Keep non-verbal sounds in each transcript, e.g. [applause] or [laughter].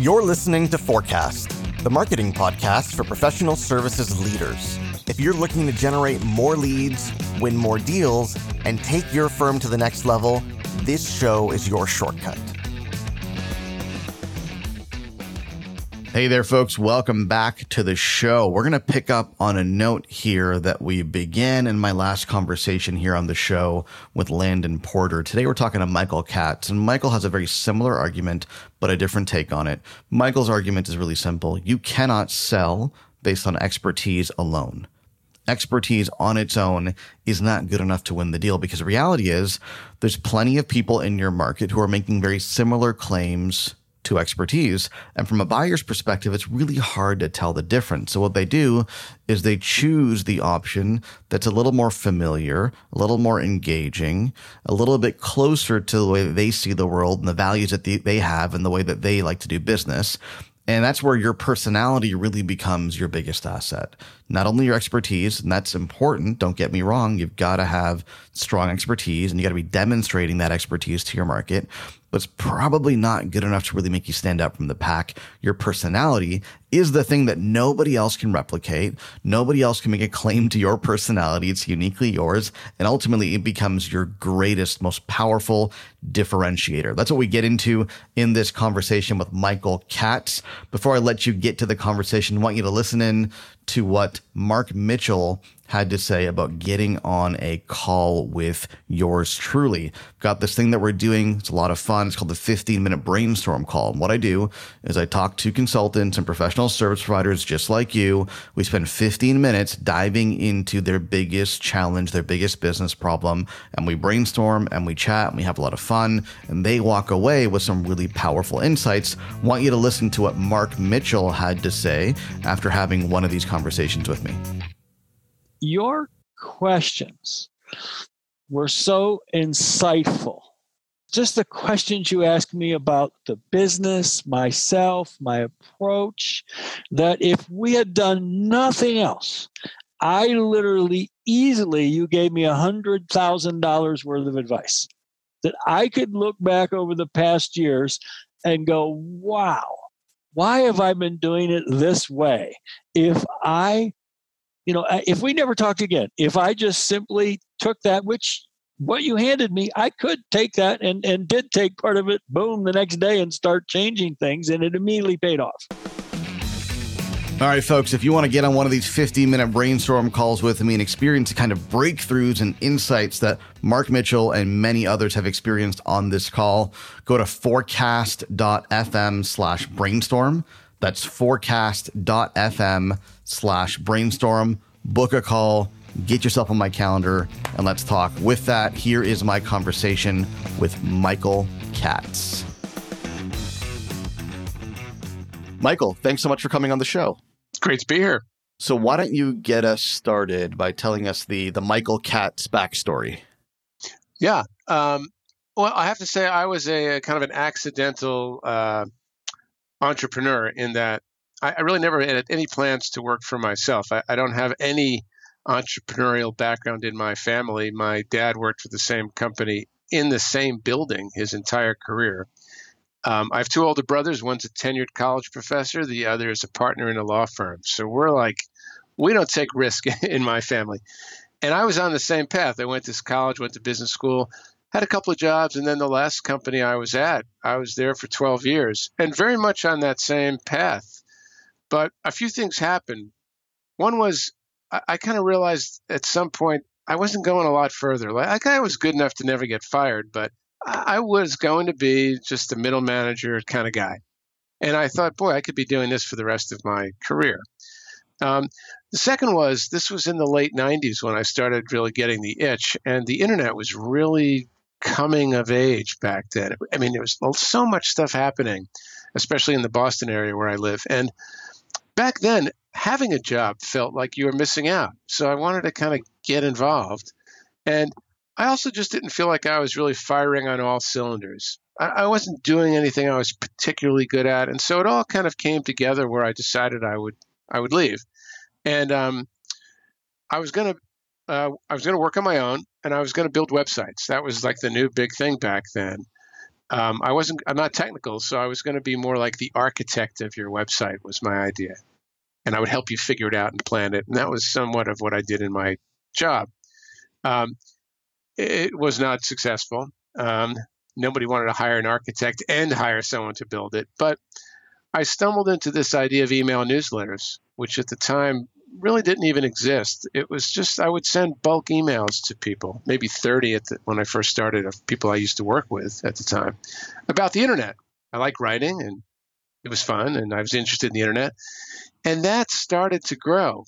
You're listening to Forecast, the marketing podcast for professional services leaders. If you're looking to generate more leads, win more deals, and take your firm to the next level, this show is your shortcut. Hey there, folks. Welcome back to the show. We're going to pick up on a note here that we began in my last conversation here on the show with Landon Porter. Today, we're talking to Michael Katz, and Michael has a very similar argument, but a different take on it. Michael's argument is really simple you cannot sell based on expertise alone. Expertise on its own is not good enough to win the deal because the reality is there's plenty of people in your market who are making very similar claims to expertise. And from a buyer's perspective, it's really hard to tell the difference. So what they do is they choose the option that's a little more familiar, a little more engaging, a little bit closer to the way that they see the world and the values that they have and the way that they like to do business. And that's where your personality really becomes your biggest asset. Not only your expertise, and that's important, don't get me wrong, you've got to have strong expertise and you got to be demonstrating that expertise to your market, but it's probably not good enough to really make you stand out from the pack. Your personality is the thing that nobody else can replicate. Nobody else can make a claim to your personality. It's uniquely yours. And ultimately, it becomes your greatest, most powerful differentiator. That's what we get into in this conversation with Michael Katz. Before I let you get to the conversation, I want you to listen in to what Mark Mitchell had to say about getting on a call with yours truly. Got this thing that we're doing. It's a lot of fun. It's called the 15 minute brainstorm call. And what I do is I talk to consultants and professional service providers just like you. We spend 15 minutes diving into their biggest challenge, their biggest business problem, and we brainstorm and we chat and we have a lot of fun. And they walk away with some really powerful insights. Want you to listen to what Mark Mitchell had to say after having one of these conversations with me your questions were so insightful. Just the questions you asked me about the business, myself, my approach, that if we had done nothing else, I literally easily, you gave me a $100,000 worth of advice that I could look back over the past years and go, wow, why have I been doing it this way? If I you know, if we never talked again, if I just simply took that, which what you handed me, I could take that and, and did take part of it, boom, the next day and start changing things, and it immediately paid off. All right, folks, if you want to get on one of these 15 minute brainstorm calls with me and experience the kind of breakthroughs and insights that Mark Mitchell and many others have experienced on this call, go to forecast.fm slash brainstorm. That's forecast.fm slash brainstorm. Book a call, get yourself on my calendar, and let's talk. With that, here is my conversation with Michael Katz. Michael, thanks so much for coming on the show. Great to be here. So why don't you get us started by telling us the the Michael Katz backstory? Yeah. Um, well, I have to say I was a, a kind of an accidental uh, entrepreneur in that I, I, really never had any plans to work for myself. I, I, don't have any entrepreneurial background in my family. My dad worked for the same company in the same building his entire career. Um, I have two older brothers. One's a tenured college professor. The other is a partner in a law firm. So we're like, we don't take risk [laughs] in my family. And I was on the same path. I went to college, went to business school, had a couple of jobs, and then the last company I was at, I was there for 12 years, and very much on that same path. But a few things happened. One was I, I kind of realized at some point I wasn't going a lot further. Like I was good enough to never get fired, but I, was going to be just a middle manager kind of guy. And I thought, boy, I could be doing this for the rest of my career. Um, the second was this was in the late 90s when I started really getting the itch, and the internet was really coming of age back then. I mean, there was so much stuff happening, especially in the Boston area where I live. And back then, having a job felt like you were missing out. So I wanted to kind of get involved. And I also just didn't feel like I was really firing on all cylinders. I, I wasn't doing anything I was particularly good at. And so it all kind of came together where I decided I would I would leave. And um, I was gonna uh, I was gonna work on my own and I was to build websites. That was like the new big thing back then. Um, I wasn't. I'm not technical, so I was to be more like the architect of your website. Was my idea, and I would help you figure it out and plan it. And that was somewhat of what I did in my job. Um, it was not successful. Um, nobody wanted to hire an architect and hire someone to build it. But I stumbled into this idea of email newsletters, which at the time really didn't even exist. It was just I would send bulk emails to people, maybe 30 at the, when I first started of people I used to work with at the time about the internet. I like writing and it was fun and I was interested in the internet. And that started to grow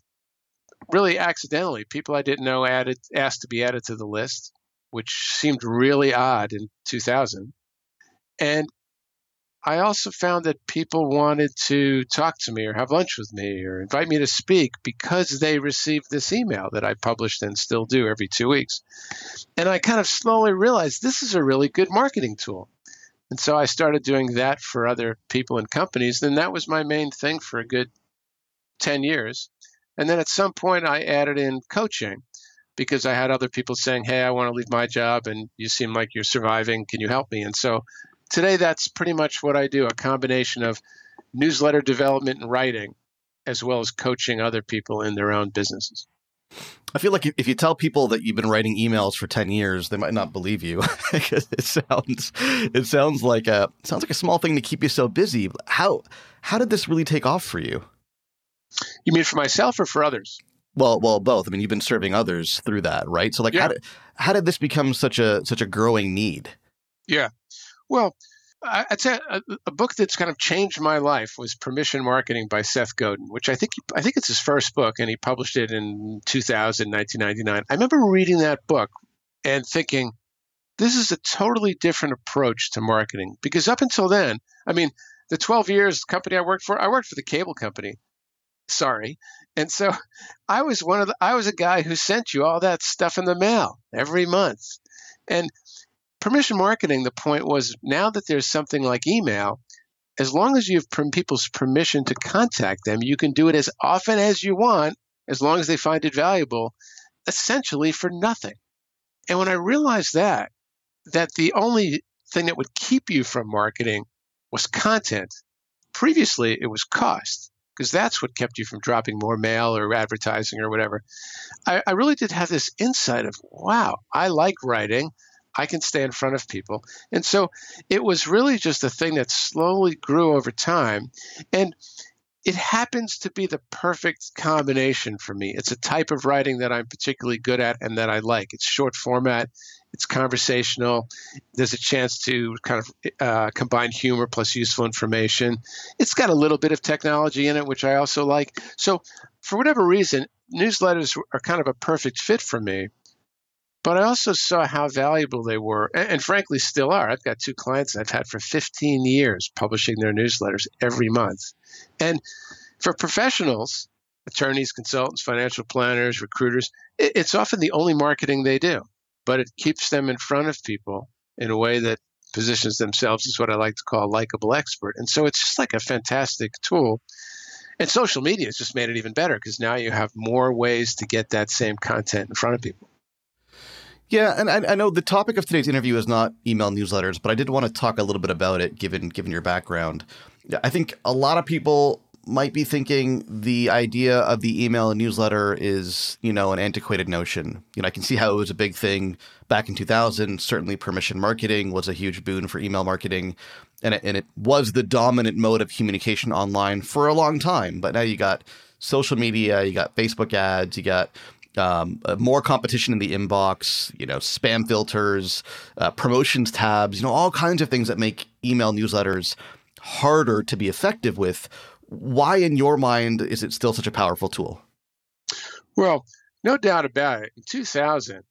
really accidentally. People I didn't know added asked to be added to the list, which seemed really odd in 2000. And I also found that people wanted to talk to me or have lunch with me or invite me to speak because they received this email that I published and still do every two weeks. And I kind of slowly realized this is a really good marketing tool. And so I started doing that for other people and companies. And that was my main thing for a good 10 years. And then at some point, I added in coaching because I had other people saying, Hey, I want to leave my job and you seem like you're surviving. Can you help me? And so today that's pretty much what I do a combination of newsletter development and writing, as well as coaching other people in their own businesses. I feel like if you tell people that you've been writing emails for 10 years, they might not believe you [laughs] because it sounds it sounds like a sounds like a small thing to keep you so busy. How how did this really take off for you? You mean for myself or for others? Well, well, both. I mean, you've been serving others through that, right? So, like, yeah. how did how did this become such a such a growing need? Yeah, well, I'd say a, a, book that's kind of changed my life was Permission Marketing by Seth Godin, which I think I think it's his first book, and he published it in 2000, 1999. I remember reading that book and thinking, this is a totally different approach to marketing because up until then, I mean, the 12 years company I worked for, I worked for the cable company. Sorry. And so [laughs] I was one of the, I was a guy who sent you all that stuff in the mail every month. And permission marketing, the point was now that there's something like email, as long as you have people's permission to contact them, you can do it as often as you want, as long as they find it valuable, essentially for nothing. And when I realized that, that the only thing that would keep you from marketing was content. Previously, it was cost because that's what kept you from dropping more mail or advertising or whatever. I, I, really did have this insight of, wow, I like writing. I can stay in front of people. And so it was really just a thing that slowly grew over time. And it happens to be the perfect combination for me. It's a type of writing that I'm particularly good at and that I like. It's short format, it's conversational. There's a chance to kind of uh, combine humor plus useful information. It's got a little bit of technology in it, which I also like. So, for whatever reason, newsletters are kind of a perfect fit for me. But I also saw how valuable they were, and, and, frankly, still are. I've got two clients I've had for 15 years publishing their newsletters every month. And for professionals, attorneys, consultants, financial planners, recruiters, it, it's often the only marketing they do, but it keeps them in front of people in a way that positions themselves as what I like to call likable expert. And so it's just like a fantastic tool. And social media has just made it even better because now you have more ways to get that same content in front of people. Yeah, and I, I, know the topic of today's interview is not email newsletters, but I did want to talk a little bit about it, given given your background. I think a lot of people might be thinking the idea of the email and newsletter is, you know, an antiquated notion. You know, I can see how it was a big thing back in 2000. Certainly, permission marketing was a huge boon for email marketing, and it, and it was the dominant mode of communication online for a long time. But now you got social media, you got Facebook ads, you got um, uh, more competition in the inbox, you know, spam filters, uh, promotions tabs, you know, all kinds of things that make email newsletters harder to be effective with. Why, in your mind, is it still such a powerful tool? Well, no doubt about it. In 2000,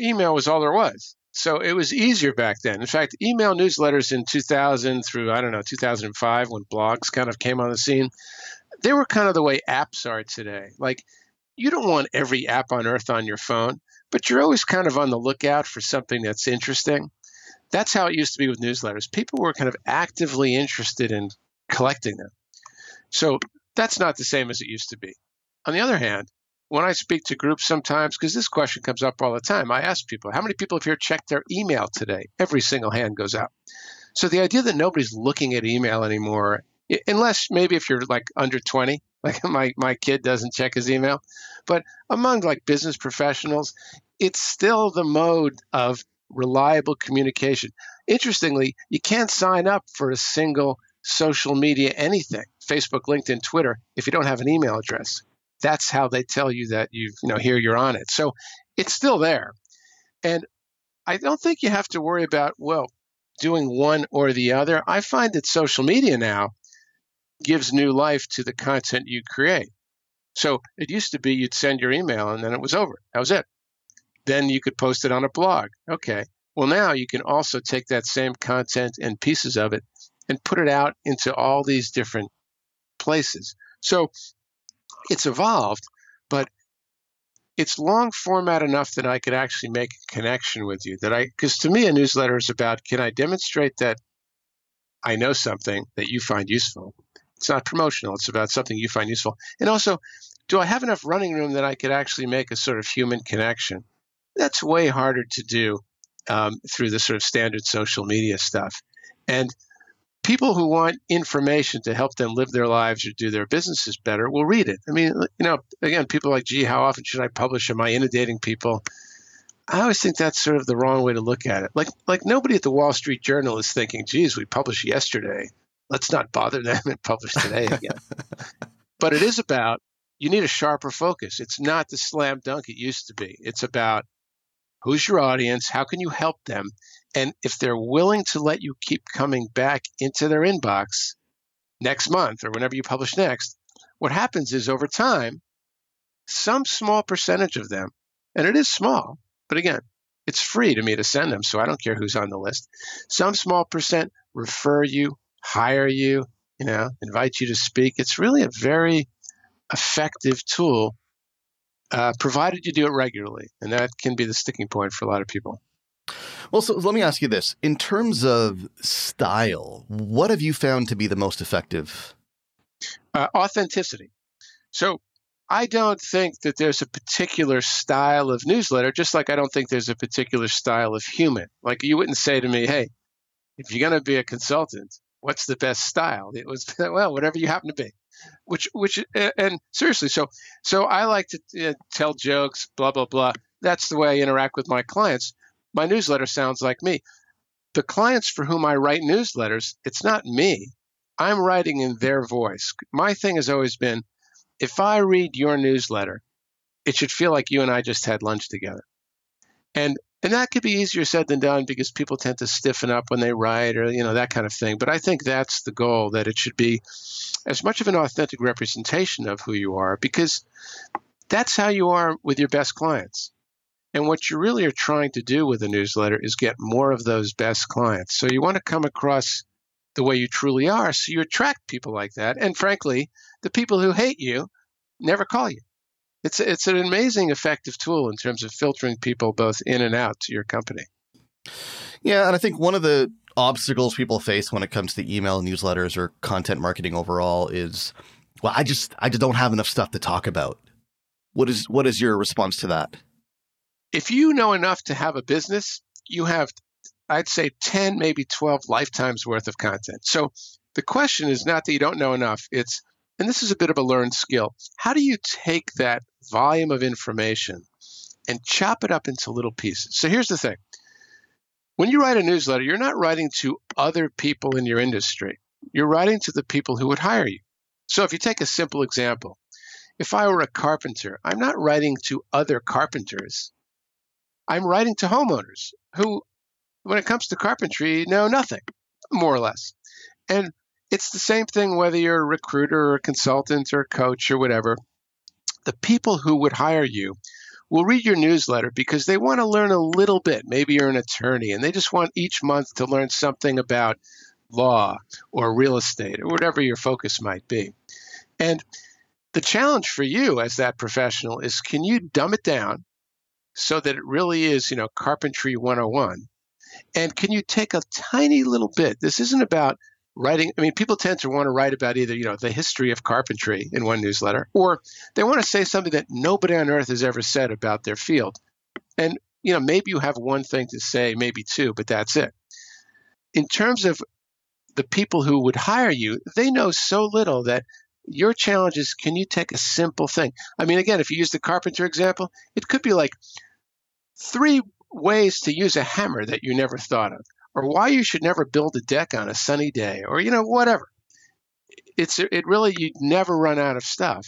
email was all there was. So it was easier back then. In fact, email newsletters in 2000 through, I don't know, 2005, when blogs kind of came on the scene, they were kind of the way apps are today. Like, you don't want every app on earth on your phone, but you're always kind of on the lookout for something that's interesting. That's how it used to be with newsletters. People were kind of actively interested in collecting them. So that's not the same as it used to be. On the other hand, when I speak to groups sometimes, because this question comes up all the time, I ask people, how many people have here checked their email today? Every single hand goes up. So the idea that nobody's looking at email anymore, unless maybe if you're like under 20, [laughs] like my, my kid doesn't check his email, but among like business professionals, it's still the mode of reliable communication. Interestingly, you can't sign up for a single social media anything, Facebook, LinkedIn, Twitter, if you don't have an email address. That's how they tell you that you you know here you're on it. So it's still there. And I don't think you have to worry about, well, doing one or the other. I find that social media now gives new life to the content you create. So it used to be you'd send your email and then it was over. That was it. Then you could post it on a blog. Okay. Well, now you can also take that same content and pieces of it and put it out into all these different places. So it's evolved, but it's long format enough that I could actually make a connection with you. That I, because to me, a newsletter is about can I demonstrate that I know something that you find useful? It's not promotional, it's about something you find useful. And also, do I have enough running room that I could actually make a sort of human connection? That's way harder to do um, through the sort of standard social media stuff. And people who want information to help them live their lives or do their businesses better will read it. I mean, you know, again, people like, gee, how often should I publish? Am I inundating people? I always think that's sort of the wrong way to look at it. Like, like nobody at the Wall Street Journal is thinking, geez, we published yesterday. Let's not bother them and publish today again. [laughs] but it is about you need a sharper focus. It's not the slam dunk it used to be. It's about who's your audience, how can you help them, and if they're willing to let you keep coming back into their inbox next month or whenever you publish next, what happens is over time, some small percentage of them, and it is small, but again, it's free to me to send them, so I don't care who's on the list. Some small percent refer you, hire you, you know, invite you to speak. It's really a very effective tool, uh, provided you do it regularly, and that can be the sticking point for a lot of people. Well, so let me ask you this. In terms of style, what have you found to be the most effective? Uh, authenticity. So I don't think that there's a particular style of newsletter, just like I don't think there's a particular style of human. Like you wouldn't say to me, hey, if you're going to be a consultant, what's the best style? It was, [laughs] well, whatever you happen to be. Which, which, and seriously, so, so I like to uh, tell jokes, blah, blah, blah. That's the way I interact with my clients my newsletter sounds like me. The clients for whom I write newsletters, it's not me. I'm writing in their voice. My thing has always been if I read your newsletter, it should feel like you and I just had lunch together. And and that could be easier said than done because people tend to stiffen up when they write or you know that kind of thing. But I think that's the goal that it should be as much of an authentic representation of who you are because that's how you are with your best clients. And what you really are trying to do with a newsletter is get more of those best clients. So you want to come across the way you truly are so you attract people like that. And frankly, the people who hate you never call you. It's, it's an amazing effective tool in terms of filtering people both in and out to your company. Yeah, and I think one of the obstacles people face when it comes to email newsletters or content marketing overall is well, I just I just don't have enough stuff to talk about. What is what is your response to that? if you know enough to have a business, you have, I'd say, 10, maybe 12 lifetimes worth of content. So the question is not that you don't know enough, it's, and this is a bit of a learned skill. How do you take that volume of information and chop it up into little pieces? So here's the thing when you write a newsletter, you're not writing to other people in your industry, you're writing to the people who would hire you. So if you take a simple example, if I were a carpenter, I'm not writing to other carpenters. I'm writing to homeowners who, when it comes to carpentry, know nothing, more or less. And it's the same thing whether you're a recruiter or a consultant or a coach or whatever. The people who would hire you will read your newsletter because they want to learn a little bit. Maybe you're an attorney and they just want each month to learn something about law or real estate or whatever your focus might be. And the challenge for you as that professional is can you dumb it down so that it really is, you know, carpentry 101. And can you take a tiny little bit? This isn't about writing. I mean, people tend to want to write about either, you know, the history of carpentry in one newsletter, or they want to say something that nobody on earth has ever said about their field. And, you know, maybe you have one thing to say, maybe two, but that's it. in terms of the people who would hire you, they know so little that your challenge is can you take a simple thing? I mean, again, if you use the carpenter example, it could be like three ways to use a hammer that you never thought of, or why you should never build a deck on a sunny day, or, you know, whatever. It's, it really, you'd never run out of stuff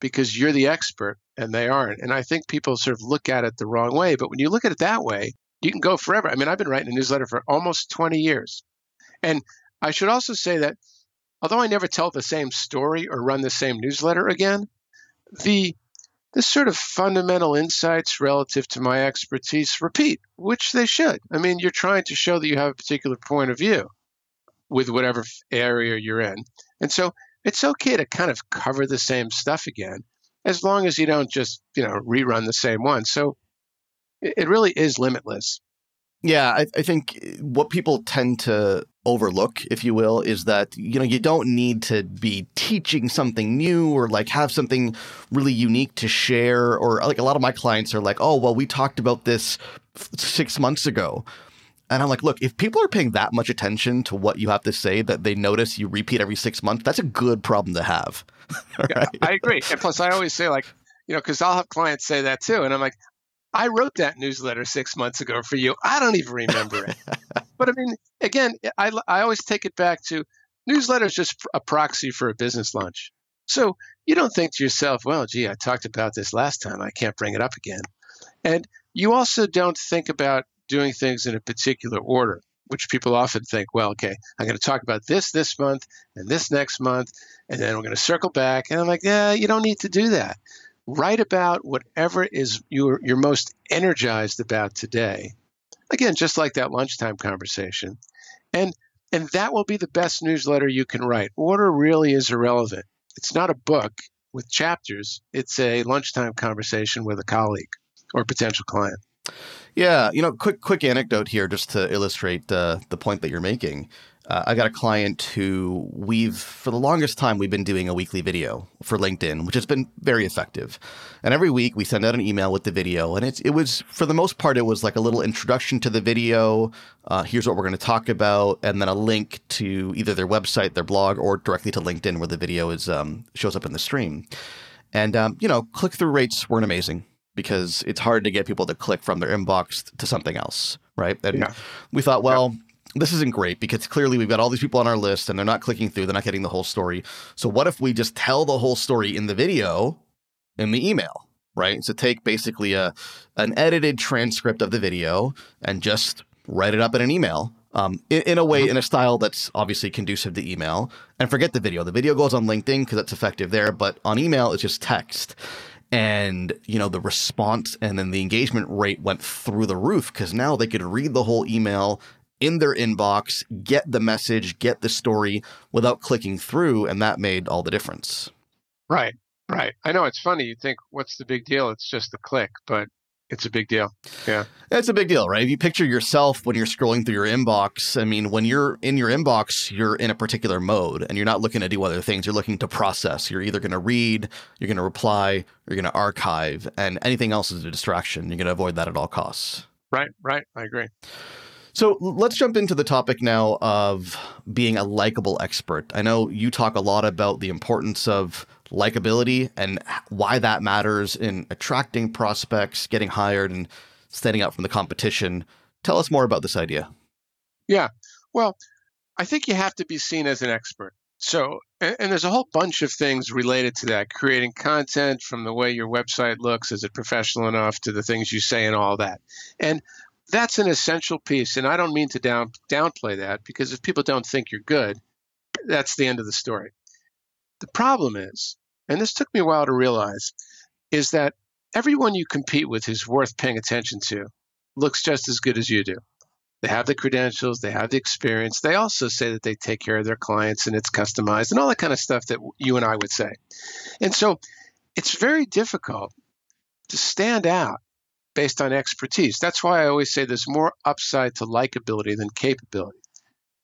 because you're the expert and they aren't. And I think people sort of look at it the wrong way. But when you look at it that way, you can go forever. I mean, I've been writing a newsletter for almost 20 years. And I should also say that although I never tell the same story or run the same newsletter again, the the sort of fundamental insights relative to my expertise repeat, which they should. I mean, you're trying to show that you have a particular point of view with whatever area you're in. And so it's okay to kind of cover the same stuff again as long as you don't just, you know, rerun the same one. So it really is limitless. Yeah, I, I, think what people tend to overlook, if you will, is that you know you don't need to be teaching something new or like have something really unique to share. Or like a lot of my clients are like, "Oh, well, we talked about this six months ago," and I'm like, "Look, if people are paying that much attention to what you have to say that they notice you repeat every six months, that's a good problem to have." [laughs] right? yeah, I agree, and plus, I always say like, you know, because I'll have clients say that too, and I'm like, I wrote that newsletter six months ago for you. I don't even remember it. [laughs] but I mean, again, I, I always take it back to newsletters just a proxy for a business lunch. So you don't think to yourself, well, gee, I talked about this last time. I can't bring it up again. And you also don't think about doing things in a particular order, which people often think, well, okay, I'm going to talk about this this month and this next month, and then we're going to circle back. And I'm like, yeah, you don't need to do that write about whatever is you're, you're most energized about today. Again, just like that lunchtime conversation. And and that will be the best newsletter you can write. Order really is irrelevant. It's not a book with chapters. It's a lunchtime conversation with a colleague or potential client. Yeah, you know, quick quick anecdote here just to illustrate uh, the point that you're making. Uh, I got a client who we've, for the longest time, we've been doing a weekly video for LinkedIn, which has been very effective. And every week we send out an email with the video. And it's, it was, for the most part, it was like a little introduction to the video. Uh, here's what we're going to talk about. And then a link to either their website, their blog, or directly to LinkedIn where the video is um, shows up in the stream. And, um, you know, click through rates weren't amazing because it's hard to get people to click from their inbox to something else, right? And yeah. we thought, well, yeah this isn't great because clearly we've got all these people on our list and they're not clicking through, they're not getting the whole story. So what if we just tell the whole story in the video in the email, right? So take basically a an edited transcript of the video and just write it up in an email. Um, in, in, a way, in a style that's obviously conducive to email, and forget the video. The video goes on LinkedIn because that's effective there, but on email, it's just text and you know the response and then the engagement rate went through the roof because now they could read the whole email in their inbox, get the message, get the story without clicking through. And that made all the difference. Right, right. I know it's funny. You think, what's the big deal? It's just a click, but it's a big deal. Yeah. It's a big deal, right? If you picture yourself when you're scrolling through your inbox, I mean, when you're in your inbox, you're in a particular mode and you're not looking to do other things. You're looking to process. You're either going to read, you're going to reply, you're going to archive, and anything else is a distraction. You're going to avoid that at all costs. Right, right. I agree. So let's jump into the topic now of being a likable expert. I know you talk a lot about the importance of likability and why that matters in attracting prospects, getting hired, and standing out from the competition. Tell us more about this idea. Yeah. Well, I think you have to be seen as an expert. So, and, and, there's a whole bunch of things related to that creating content from the way your website looks, is it professional enough, to the things you say and all that. And that's an essential piece. And I don't mean to down, downplay that because if people don't think you're good, that's the end of the story. The problem is, and this took me a while to realize, is that everyone you compete with who's worth paying attention to looks just as good as you do. They have the credentials, they have the experience. They also say that they take care of their clients and it's customized and all that kind of stuff that you and I would say. And so it's very difficult to stand out based on expertise. That's why I always say there's more upside to likability than capability.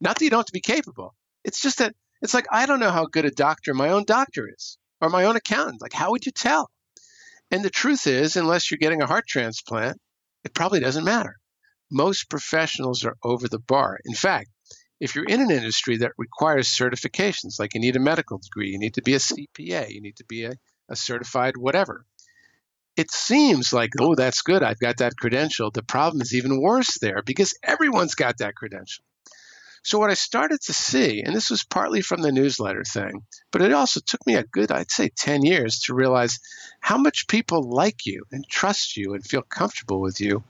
Not that you don't have to be capable. It's just that it's like I don't know how good a doctor my own doctor is or my own accountant. Like how would you tell? And the truth is, unless you're getting a heart transplant, it probably doesn't matter. Most professionals are over the bar. In fact, if you're in an industry that requires certifications, like you need a medical degree, you need to be a CPA, you need to be a, a certified whatever. It seems like, oh, that's good. I've got that credential. The problem is even worse there because everyone's got that credential. So, what I started to see, and this was partly from the newsletter thing, but it also took me a good, I'd say, 10 years to realize how much people like you and trust you and feel comfortable with you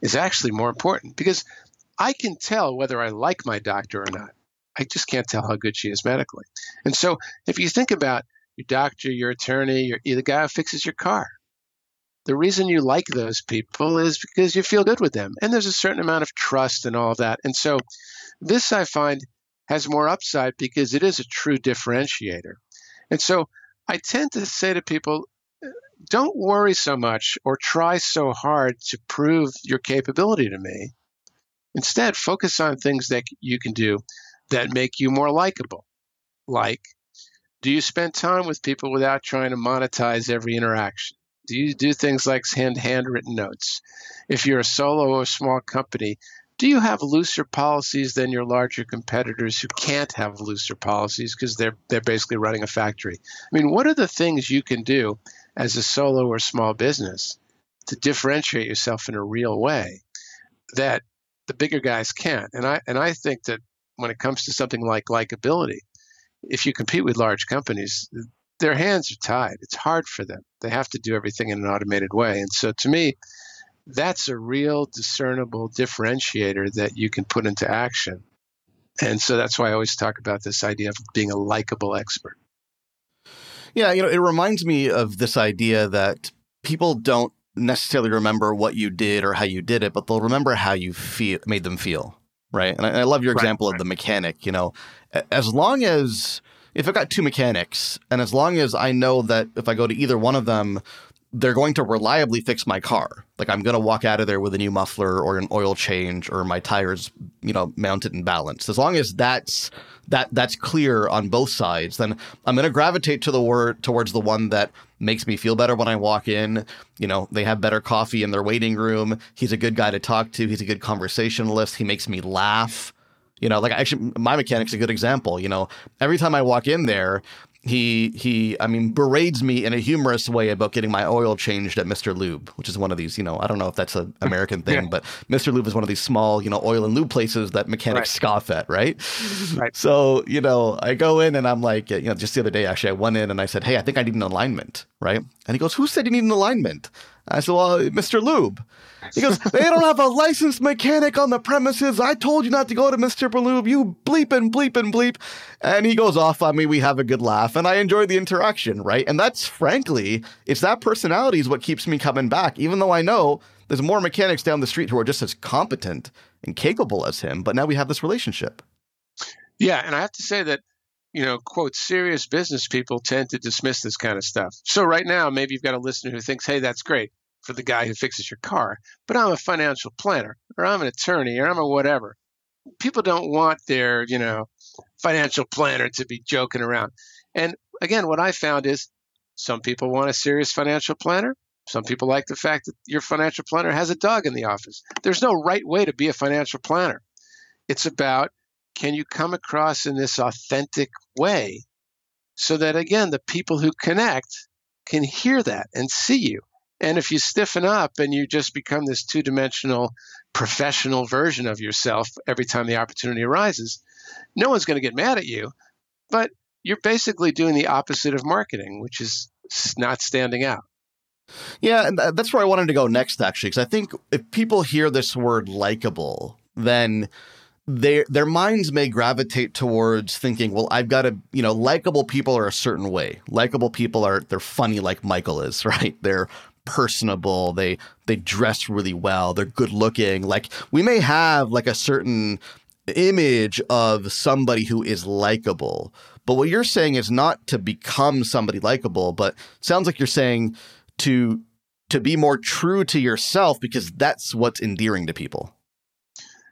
is actually more important because I can tell whether I like my doctor or not. I just can't tell how good she is medically. And so, if you think about your doctor, your attorney, your, the guy who fixes your car, the reason you like those people is because you feel good with them. And there's a certain amount of trust and all of that. And so, this I find has more upside because it is a true differentiator. And so, I tend to say to people, don't worry so much or try so hard to prove your capability to me. Instead, focus on things that you can do that make you more likable. Like, do you spend time with people without trying to monetize every interaction? Do you do things like hand handwritten notes? If you're a solo or small company, do you have looser policies than your larger competitors who can't have looser policies because they're they're basically running a factory? I mean, what are the things you can do as a solo or small business to differentiate yourself in a real way that the bigger guys can't. And I and I think that when it comes to something like likability, if you compete with large companies, their hands are tied. It's hard for them. They have to do everything in an automated way. And so to me, that's a real discernible differentiator that you can put into action. And so that's why I always talk about this idea of being a likable expert. Yeah, you know, it reminds me of this idea that people don't necessarily remember what you did or how you did it, but they'll remember how you feel made them feel. Right. And I, I love your right, example right. of the mechanic. You know, as long as if I've got two mechanics, and as long as I know that if I go to either one of them, they're going to reliably fix my car. Like I'm going to walk out of there with a new muffler or an oil change or my tires, you know, mounted and balanced. As long as that's that that's clear on both sides, then I'm going to gravitate to the word towards the one that makes me feel better when I walk in. You know, they have better coffee in their waiting room. He's a good guy to talk to. He's a good conversationalist. He makes me laugh. You know, like actually, my mechanic's a good example. You know, every time I walk in there, he he I mean berates me in a humorous way about getting my oil changed at Mr. Lube, which is one of these, you know, I don't know if that's an [laughs] American thing, yeah. but Mr. Lube is one of these small, you know, oil and lube places that mechanics right. scoff at, right? right? So, you know, I go in and I'm like, you know, just the other day actually I went in and I said, "Hey, I think I need an alignment," right? And he goes, "Who said you need an alignment?" I said, "Well, Mr. Lube." He goes, they don't have a licensed mechanic on the premises. I told you not to go to Mr. Lube. You bleep and bleep and bleep. And he goes off on me. We have a good laugh and I enjoy the interaction, right? And that's frankly, it's that personality is what keeps me coming back, even though I know there's more mechanics down the street who are just as competent and capable as him. But now we have this relationship. Yeah. And I have to say that you know, quote, serious business people tend to dismiss this kind of stuff. So right now, maybe you've got a listener who thinks, hey, that's great for the guy who fixes your car, but I'm a financial planner or I'm an attorney or I'm a whatever. People don't want their, you know, financial planner to be joking around. And again, what I found is some people want a serious financial planner. Some people like the fact that your financial planner has a dog in the office. There's no right way to be a financial planner. It's about can you come across in this authentic way so that, again, the people who connect can hear that and see you and if you stiffen up and you just become this two dimensional professional version of yourself every time the opportunity arises, no one's going to get mad at you. But you're basically doing the opposite of marketing, which is not standing out. Yeah, and that's where I wanted to go next, actually, because I think if people hear this word likable, then their their minds may gravitate towards thinking, well, I've got to, you know, likable people are a certain way. Likable people are they're funny like Michael is, [laughs] right? They're personable. They they dress really well. They're good looking. Like we may have like a certain image of somebody who is likable but what you're saying is not to become somebody likable but sounds like you're saying to to be more true to yourself because that's what's endearing to people.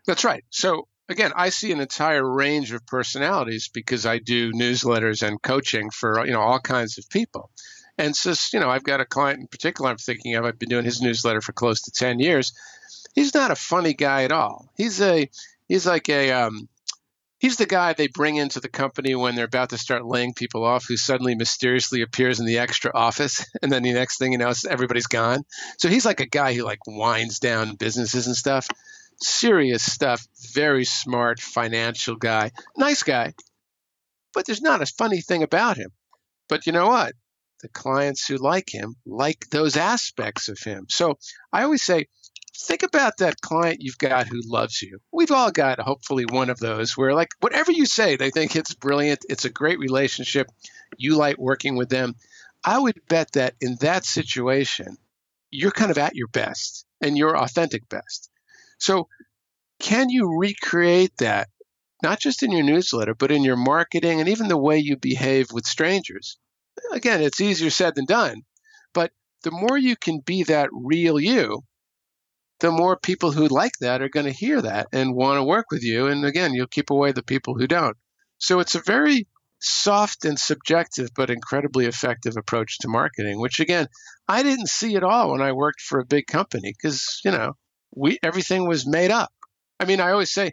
That's right. So again i see an entire range of personalities because i do newsletters and coaching for you know all kinds of people and so, you know, I've got a client in particular I'm thinking of. I've been doing his newsletter for close to 10 years. He's not a funny guy at all. He's a he's like a um, He's the guy they bring into the company when they're about to start laying people off, who suddenly mysteriously appears in the extra office, [laughs] and then the next thing you know, everybody's gone. So he's like a guy who like winds down businesses and stuff. Serious stuff. Very smart, financial guy, nice guy. But there's not a funny thing about him. But you know what? The clients who like him like those aspects of him. So I always say think about that client you've got who loves you. We've all got hopefully one of those where, like, whatever you say, they think it's brilliant. It's a great relationship. You like working with them. I would bet that in that situation, you're kind of at your best and your authentic best. So, can you recreate that, not just in your newsletter, but in your marketing and even the way you behave with strangers? Again, it's easier said than done, but the more you can be that real you, the more people who like that are going to hear that and want to work with you. And again, you'll keep away the people who don't. So it's a very soft and subjective, but incredibly effective approach to marketing, which again, I didn't see at all when I worked for a big company because, you know, we everything was made up. I mean, I always say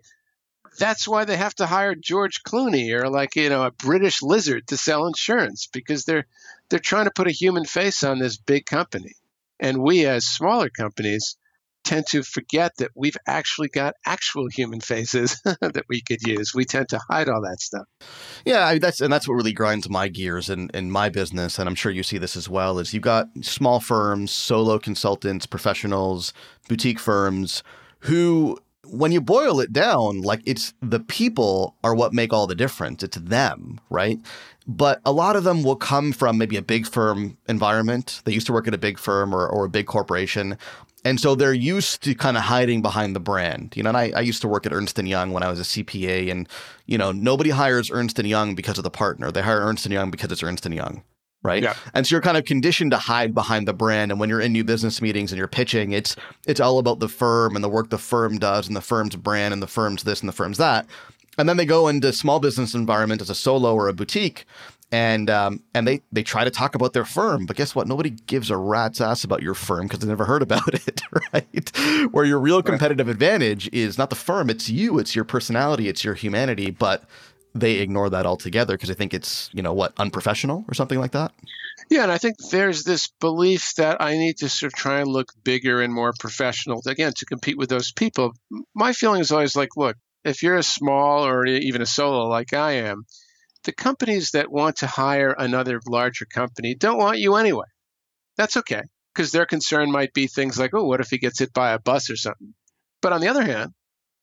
that's why they have to hire George Clooney or like, you know, a British lizard to sell insurance because they're they're trying to put a human face on this big company. And we as smaller companies tend to forget that we've actually got actual human faces [laughs] that we could use. We tend to hide all that stuff. Yeah, I, that's and that's what really grinds my gears in, in my business, and I'm sure you see this as well. Is you've got small firms, solo consultants, professionals, boutique firms who when you boil it down, like it's the people are what make all the difference. It's them, right? But a lot of them will come from maybe a big firm environment. They used to work at a big firm or, or a big corporation. And so they're used to kind of hiding behind the brand. You know, and I, I used to work at Ernst & Young when I was a CPA and, you know, nobody hires Ernst & Young because of the partner. They hire Ernst & Young because it's Ernst & Young, right? Yeah. And so you're kind of conditioned to hide behind the brand. And when you're in new business meetings and you're pitching, it's it's all about the firm and the work the firm does and the firm's brand and the firm's this and the firm's that. And then they go into small business environment as a solo or a boutique and um, and they they try to talk about their firm, but guess what? Nobody gives a rat's ass about your firm because they never heard about [laughs] it, right? Where your real competitive right. advantage is not the firm, it's you, it's your personality, it's your humanity, but they ignore that altogether because they think it's you know what unprofessional or something like that. Yeah, and I think there's this belief that I need to sort of try and look bigger and more professional again to compete with those people. My feeling is always like, look, if you're a small or even a solo like I am the companies that want to hire another larger company don't want you anyway. That's okay because their concern might be things like, oh, what if he gets hit by a bus or something? But on the other hand,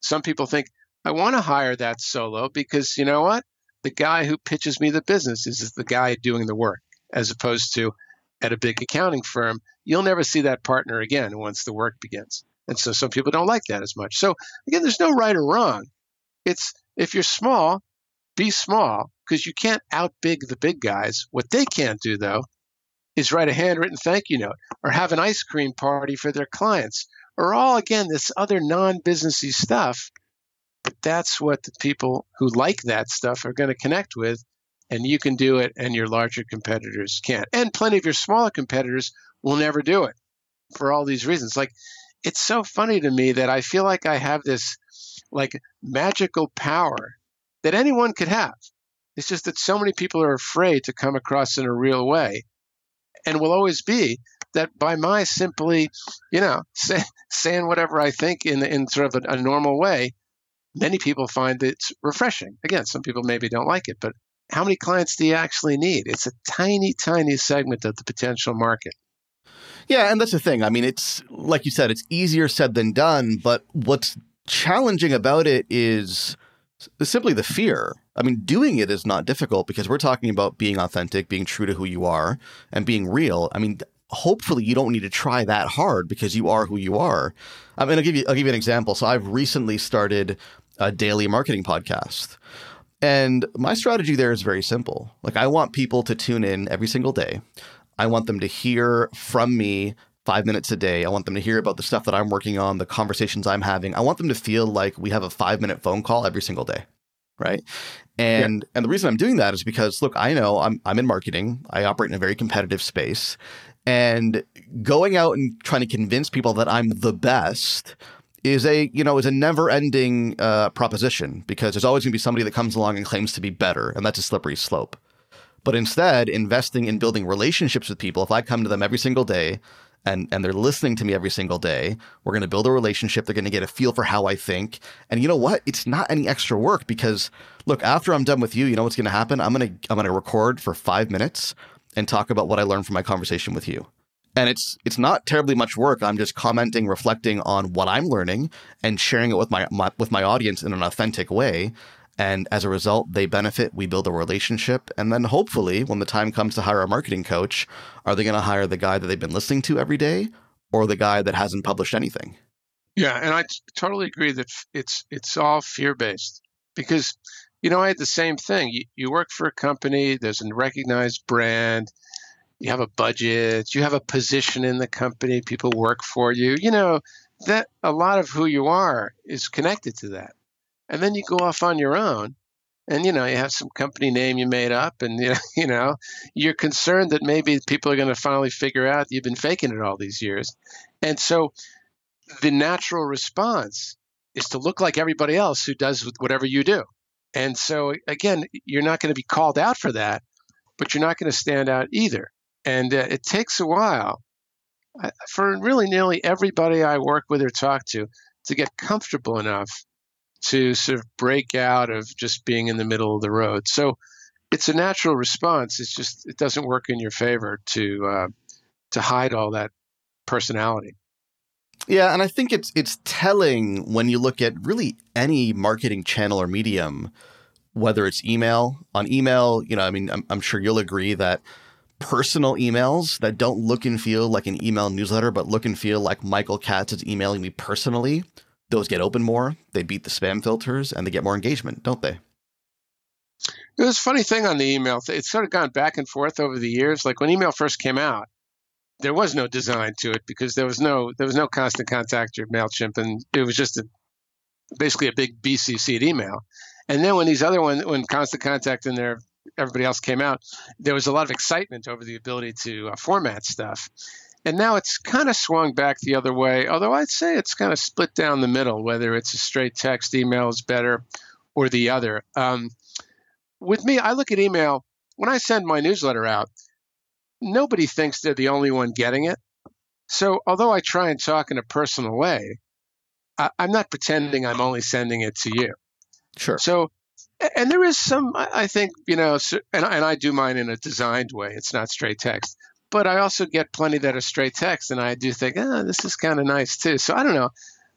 some people think, I want to hire that solo because you know what? The guy who pitches me the business is the guy doing the work, as opposed to at a big accounting firm, you'll never see that partner again once the work begins. And so some people don't like that as much. So again, there's no right or wrong. It's if you're small, be small because you can't outbig the big guys. What they can't do, though, is write a handwritten thank you note or have an ice cream party for their clients or all, again, this other non businessy stuff. But that's what the people who like that stuff are going to connect with. And you can do it, and your larger competitors can't. And plenty of your smaller competitors will never do it for all these reasons. Like, it's so funny to me that I feel like I have this like magical power that anyone could have. It's just that so many people are afraid to come across in a real way and will always be that by my simply, you know, [laughs] say, saying whatever I think in, in sort of a, a normal way, many people find it refreshing. Again, some people maybe don't like it, but how many clients do you actually need? It's a tiny, tiny segment of the potential market. Yeah, and that's the thing. I mean, it's like you said, it's easier said than done, but what's challenging about it is simply the fear. I mean, doing it is not difficult because we're talking about being authentic, being true to who you are, and being real. I mean, hopefully you don't need to try that hard because you are who you are. I mean, I'll give you I'll give you an example. So I've recently started a daily marketing podcast. And my strategy there is very simple. Like I want people to tune in every single day. I want them to hear from me five minutes a day. I want them to hear about the stuff that I'm working on, the conversations I'm having. I want them to feel like we have a five minute phone call every single day. Right. And yeah. and the reason I'm doing that is because look, I know I'm I'm in marketing. I operate in a very competitive space. And going out and trying to convince people that I'm the best is a you know is a never ending uh, proposition because there's always going to be somebody that comes along and claims to be better, and that's a slippery slope. But instead, investing in building relationships with people. If I come to them every single day and and they're listening to me every single day, we're going to build a relationship. They're going to get a feel for how I think. And you know what? It's not any extra work because look, after I'm done with you, you know what's going to happen? I'm going to I'm going to record for 5 minutes and talk about what I learned from my conversation with you. And it's it's not terribly much work. I'm just commenting, reflecting on what I'm learning and sharing it with my, my with my audience in an authentic way. And as a result, they benefit. We build a relationship. And then hopefully, when the time comes to hire a marketing coach, are they going to hire the guy that they've been listening to every day or the guy that hasn't published anything? Yeah, and I t- totally agree that it's it's all fear based because you know I had the same thing. You, you work for a company, there's a recognized brand, you have a budget, you have a position in the company, people work for you. You know that a lot of who you are is connected to that and then you go off on your own and you know you have some company name you made up and you [laughs] know, you know you're concerned that maybe people are going to finally figure out you've been faking it all these years. And so the natural response is to look like everybody else who does whatever you do. And so again you're not going to be called out for that but you're not going to stand out either. And uh, it takes a while for really nearly everybody i work with or talk to to get comfortable enough to sort of break out of just being in the middle of the road. So it's a natural response. It's just it doesn't work in your favor to uh, to hide all that personality. Yeah, and I think it's it's telling when you look at really any marketing channel or medium, whether it's email. On email, you know, I mean, I'm, I'm sure you'll agree that personal emails that don't look and feel like an email newsletter, but look and feel like Michael Katz is emailing me personally those get open more, they beat the spam filters, and they get more engagement, don't they? It was a funny thing on the email. It's sort of gone back and forth over the years. Like when email first came out, there was no design to it because there was no there was no Constant Contact or Mailchimp, and it was just a, basically a big BCC email. And then when these other ones, when Constant Contact and their everybody else came out, there was a lot of excitement over the ability to uh, format stuff. And now it's kind of swung back the other way, although I'd say it's kind of split down the middle, whether it's a straight text email is better or the other. Um, with me, I look at email, when I send my newsletter out, nobody thinks they're the only one getting it. So although I try and talk in a personal way, I, I'm not pretending I'm only sending it to you. Sure. So and there is some i think you know and, and i do mine in a designed way it's not straight text but I also get plenty that are straight text, and I do think, oh, this is kind of nice too. So I don't know.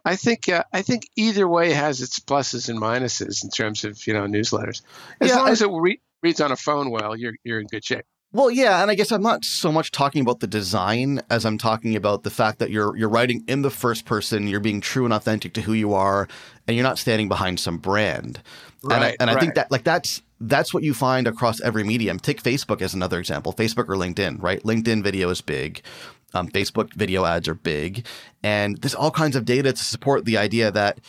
I think uh, I think either way has its pluses and minuses in terms of you know newsletters. As yeah, long I, as it re- reads on a phone well, you're you're in good shape. Well, yeah, and I guess I'm not so much talking about the design as I'm talking about the fact that you're you're writing in the first person, you're being true and authentic to who you are, and you're not standing behind some brand. Right, and I, and right. I think that like that's that's what you find across every medium. Take Facebook as another example. Facebook or LinkedIn, right? LinkedIn video is big. Um, Facebook video ads are big, and there's all kinds of data to support the idea that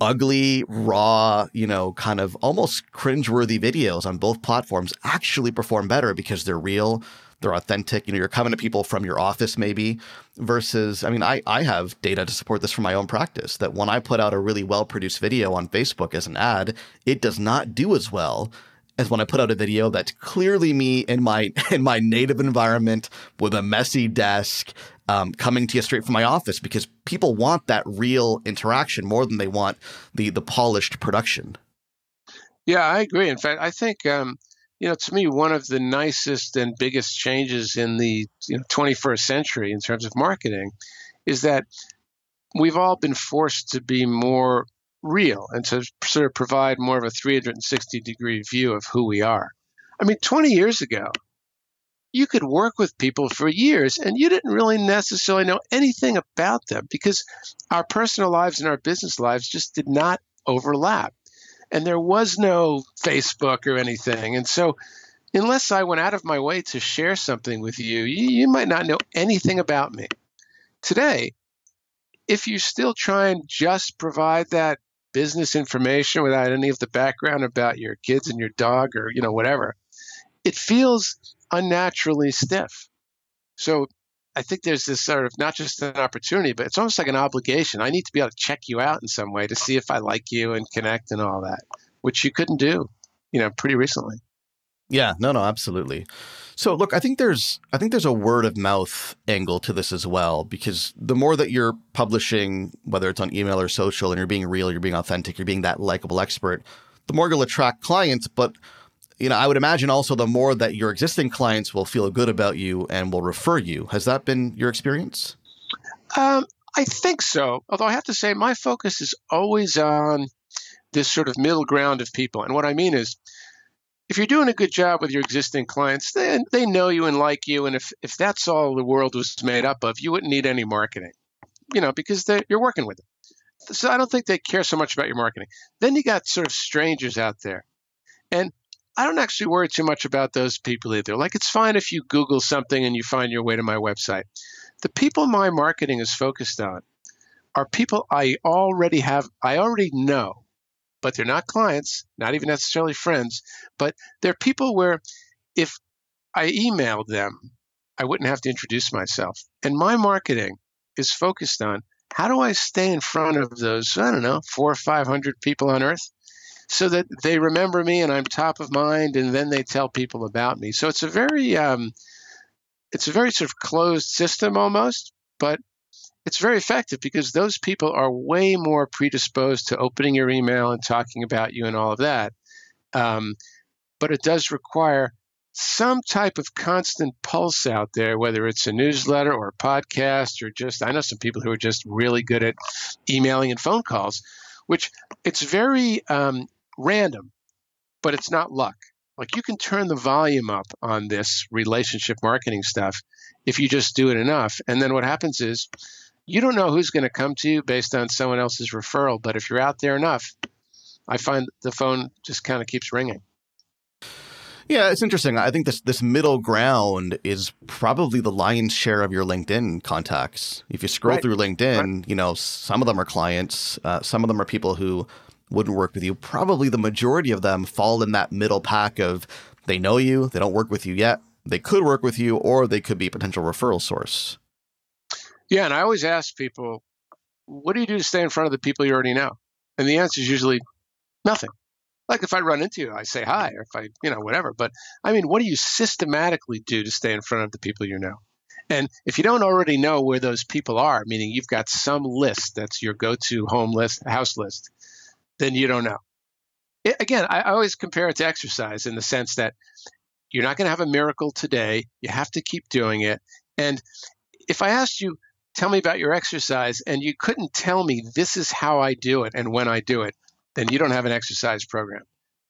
ugly, raw, you know, kind of almost cringeworthy videos on both platforms actually perform better because they're real, they're authentic. You know, you're coming to people from your office maybe versus, I mean, I, I have data to support this from my own practice that when I put out a really well produced video on Facebook as an ad, it does not do as well as when I put out a video that's clearly me in my [laughs] in my native environment with a messy desk, um, coming to you straight from my office because people want that real interaction more than they want the the polished production. Yeah, I agree. In fact, I think um, you know, to me, one of the nicest and biggest changes in the you know, 21st century in terms of marketing is that we've all been forced to be more real and to sort of provide more of a 360 degree view of who we are. I mean, 20 years ago, you could work with people for years and you didn't really necessarily know anything about them because our personal lives and our business lives just did not overlap and there was no Facebook or anything. And so, unless I went out of my way to share something with you, you, you might not know anything about me. Today, if you still try and just provide that business information without any of the background about your kids and your dog or you know whatever, it feels unnaturally stiff. So I think there's this sort of not just an opportunity, but it's almost like an obligation. I need to be able to check you out in some way to see if I like you and connect and all that, which you couldn't do, you know, pretty recently. Yeah, no, no, absolutely. So look, I think there's I think there's a word of mouth angle to this as well because the more that you're publishing, whether it's on email or social, and you're being real, you're being authentic, you're being that likable expert, the more you'll attract clients. But you know, I would imagine also the more that your existing clients will feel good about you and will refer you. Has that been your experience? Um, I think so. Although I have to say, my focus is always on this sort of middle ground of people. And what I mean is, if you're doing a good job with your existing clients, they, they know you and like you. And if, if that's all the world was made up of, you wouldn't need any marketing, you know, because you're working with them. So I don't think they care so much about your marketing. Then you got sort of strangers out there. And I don't actually worry too much about those people either. Like, it's fine if you Google something and you find your way to my website. The people my marketing is focused on are people I already have, I already know, but they're not clients, not even necessarily friends, but they're people where if I emailed them, I wouldn't have to introduce myself. And my marketing is focused on how do I stay in front of those, I don't know, four or 500 people on earth so that they remember me and I'm top of mind, and then they tell people about me. So it's a very um, it's a very sort of closed system almost, but it's very effective because those people are way more predisposed to opening your email and talking about you and all of that. Um, but it does require some type of constant pulse out there, whether it's a newsletter or a podcast or just, I know some people who are just really good at emailing and phone calls, which it's very um, random, but it's not luck. Like you can turn the volume up on this relationship marketing stuff if you just do it enough. And then what happens is you don't know who's going to come to you based on someone else's referral. But if you're out there enough, I find the phone just kind of keeps ringing. Yeah, it's interesting. I think this this middle ground is probably the lion's share of your LinkedIn contacts. If you scroll right. through LinkedIn, right. you know some of them are clients, uh, some of them are people who wouldn't work with you. Probably the majority of them fall in that middle pack of they know you, they don't work with you yet, they could work with you, or they could be a potential referral source. Yeah, and I always ask people, what do you do to stay in front of the people you already know? And the answer is usually nothing. Like if I run into you, I say hi, or if I, you know, whatever. But I mean, what do you systematically do to stay in front of the people you know? And if you don't already know where those people are, meaning you've got some list that's your go to home list, house list, then you don't know. It, again, I, I always compare it to exercise in the sense that you're not going to have a miracle today. You have to keep doing it. And if I asked you, tell me about your exercise, and you couldn't tell me this is how I do it and when I do it, then you don't have an exercise program.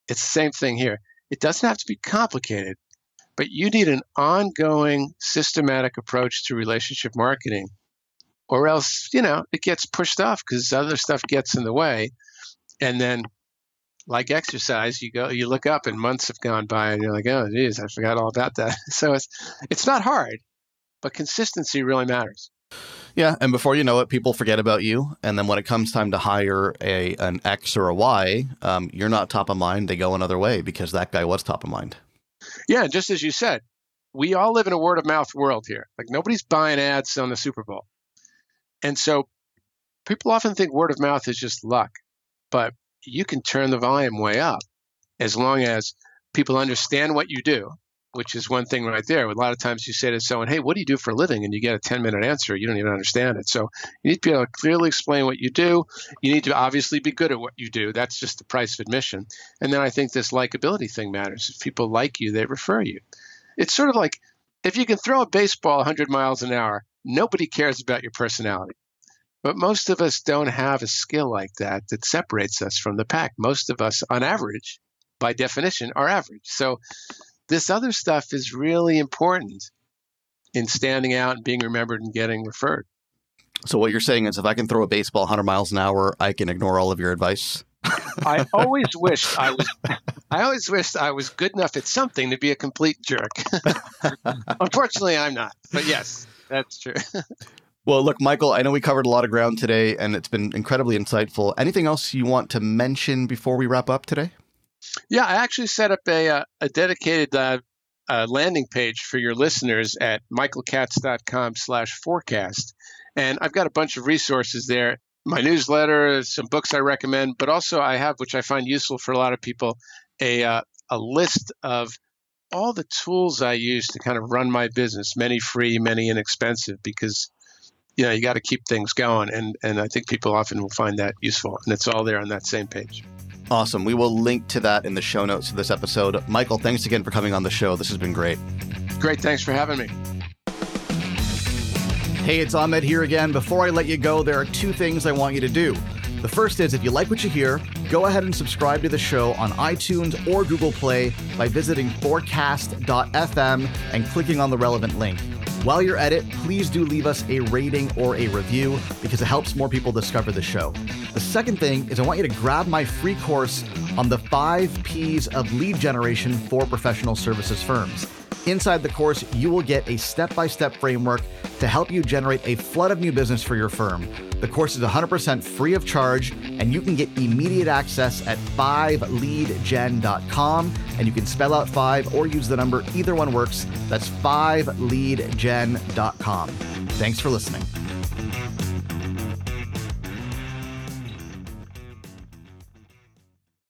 It's the same thing here. It doesn't have to be complicated, but you need an ongoing, systematic approach to relationship marketing, or else, you know, it gets pushed off because other stuff gets in the way and then like exercise, you go, you look up, and months have gone by, and you're like, oh, geez, I forgot all about that. [laughs] So it's it's not hard, but consistency really matters. Yeah, and before you know it, people forget about you, and then when it comes time to hire a an X or a Y, um, you're not top of mind. They go another way because that guy was top of mind. Yeah, just as you said, we all live in a word of mouth world here. Like nobody's buying ads on the Super Bowl, and so people often think word of mouth is just luck but you can turn the volume way up as long as people understand what you do, which is one thing right there. A lot of times you say to someone, Hey, what do you do for a living? And you get a 10 minute answer. You don't even understand it. So you need to be able to clearly explain what you do. You need to obviously be good at what you do. That's just the price of admission. And then I think this likability thing matters. If people like you, they refer you. It's sort of like if you can throw a baseball 100 miles an hour, nobody cares about your personality. But most of us don't have a skill like that that separates us from the pack. Most of us, on average, by definition, are average. So this other stuff is really important in standing out and being remembered and getting referred. So what you're saying is if I can throw a baseball 100 miles an hour, I can ignore all of your advice? I [laughs] always wished I was I always wished I was good enough at something to be a complete jerk. [laughs] Unfortunately, I'm not. But yes, that's true. [laughs] Well, look, Michael, I know we covered a lot of ground today and it's been incredibly insightful. Anything else you want to mention before we wrap up today? Yeah, I actually set up a, uh, a dedicated uh, a landing page for your listeners at michaelkatz.com slash forecast. And I've got a bunch of resources there. My newsletter, some books I recommend, but also I have, which I find useful for a lot of people, a, uh, a list of all the tools I use to kind of run my business, many free, many inexpensive, because you know you got to keep things going, and and I think people often will find that useful, and it's all there on that same page. Awesome. We will link to that in the show notes of this episode. Michael, thanks again for coming on the show. This has been great. Great. Thanks for having me. Hey, it's Ahmed here again. Before I let you go, there are two things I want you to do. The first is if you like what you hear, go ahead and subscribe to the show on iTunes or Google Play by visiting forecast.fm and clicking on the relevant link. While you're at it, please do leave us a rating or a review because it helps more people discover the show. The second thing is I want you to grab my free course on the five P's of lead generation for professional services firms. Inside the course, you will get a step by step framework to help you generate a flood of new business for your firm. The course is 100% free of charge, and you can get immediate access at 5leadgen.com. And you can spell out 5 or use the number, either one works. That's 5leadgen.com. Thanks for listening.